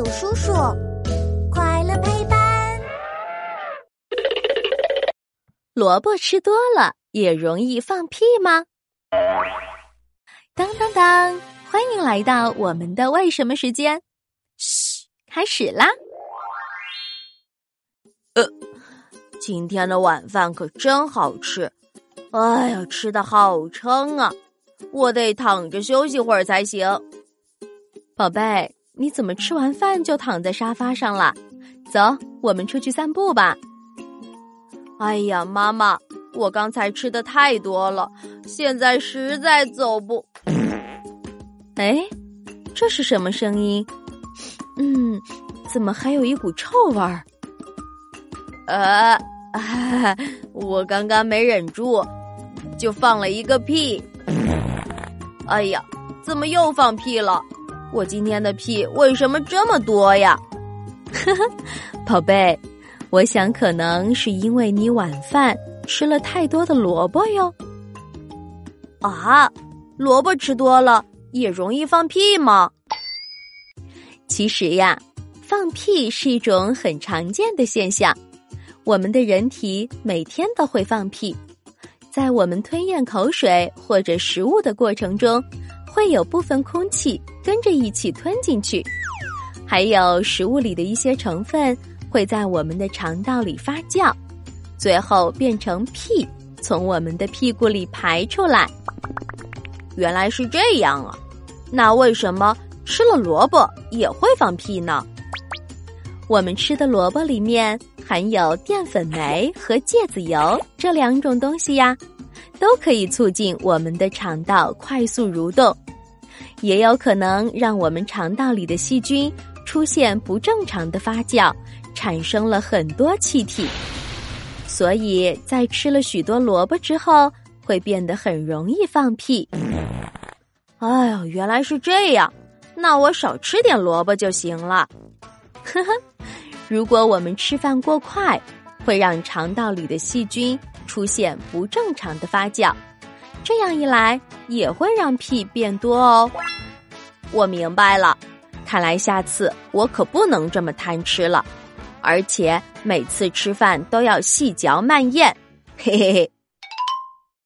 有叔叔，快乐陪伴。萝卜吃多了也容易放屁吗？当当当！欢迎来到我们的为什么时间。嘘，开始啦。呃，今天的晚饭可真好吃。哎呀，吃的好撑啊！我得躺着休息会儿才行。宝贝，你怎么吃完饭就躺在沙发上了？走，我们出去散步吧。哎呀，妈妈，我刚才吃的太多了，现在实在走不。哎，这是什么声音？嗯，怎么还有一股臭味儿？呃，我刚刚没忍住，就放了一个屁。哎呀，怎么又放屁了？我今天的屁为什么这么多呀？呵呵，宝贝，我想可能是因为你晚饭吃了太多的萝卜哟。啊，萝卜吃多了也容易放屁吗？其实呀，放屁是一种很常见的现象。我们的人体每天都会放屁，在我们吞咽口水或者食物的过程中。会有部分空气跟着一起吞进去，还有食物里的一些成分会在我们的肠道里发酵，最后变成屁，从我们的屁股里排出来。原来是这样啊！那为什么吃了萝卜也会放屁呢？我们吃的萝卜里面含有淀粉酶和芥子油这两种东西呀。都可以促进我们的肠道快速蠕动，也有可能让我们肠道里的细菌出现不正常的发酵，产生了很多气体。所以在吃了许多萝卜之后，会变得很容易放屁。哎呦，原来是这样，那我少吃点萝卜就行了。呵呵，如果我们吃饭过快，会让肠道里的细菌。出现不正常的发酵，这样一来也会让屁变多哦。我明白了，看来下次我可不能这么贪吃了，而且每次吃饭都要细嚼慢咽。嘿嘿嘿。